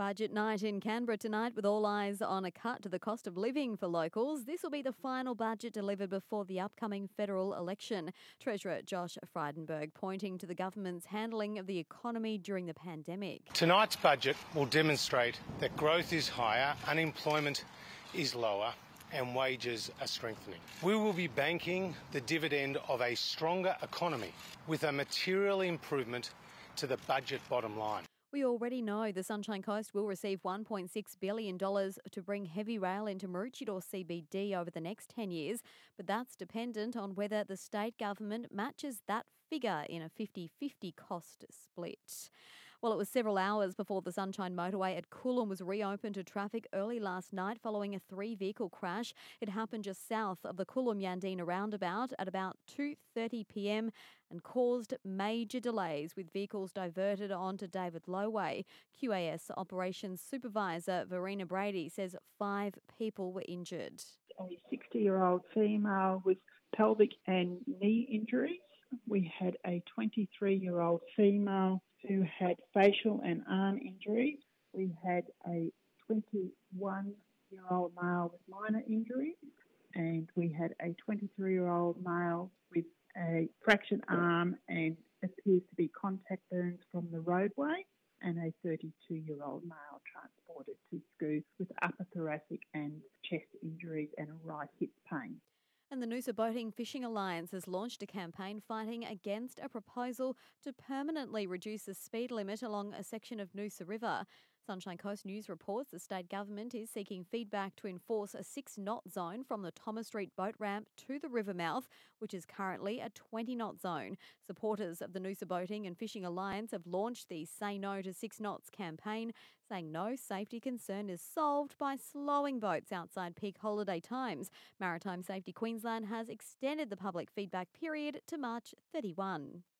Budget night in Canberra tonight with all eyes on a cut to the cost of living for locals. This will be the final budget delivered before the upcoming federal election. Treasurer Josh Frydenberg pointing to the government's handling of the economy during the pandemic. Tonight's budget will demonstrate that growth is higher, unemployment is lower, and wages are strengthening. We will be banking the dividend of a stronger economy with a material improvement to the budget bottom line. We already know the Sunshine Coast will receive $1.6 billion to bring heavy rail into Maroochydore CBD over the next 10 years, but that's dependent on whether the state government matches that figure in a 50 50 cost split. Well, it was several hours before the Sunshine Motorway at Coolum was reopened to traffic early last night following a three vehicle crash. It happened just south of the Coolum Yandina roundabout at about 2:30 p.m. and caused major delays with vehicles diverted onto David Low Way. QAS operations supervisor Verena Brady says 5 people were injured. A 60-year-old female with pelvic and knee injuries we had a 23 year old female who had facial and arm injuries. We had a 21 year old male with minor injuries, and we had a 23 year old male with a fractured arm and appears to be contact burns from the roadway, and a 32 year old male transported to SCUH with upper thoracic and chest injuries and right hip pain. And the Noosa Boating Fishing Alliance has launched a campaign fighting against a proposal to permanently reduce the speed limit along a section of Noosa River. Sunshine Coast News reports the state government is seeking feedback to enforce a 6 knot zone from the Thomas Street boat ramp to the river mouth, which is currently a 20 knot zone. Supporters of the Noosa Boating and Fishing Alliance have launched the Say No to 6 Knots campaign, saying no safety concern is solved by slowing boats outside peak holiday times. Maritime Safety Queensland has extended the public feedback period to March 31.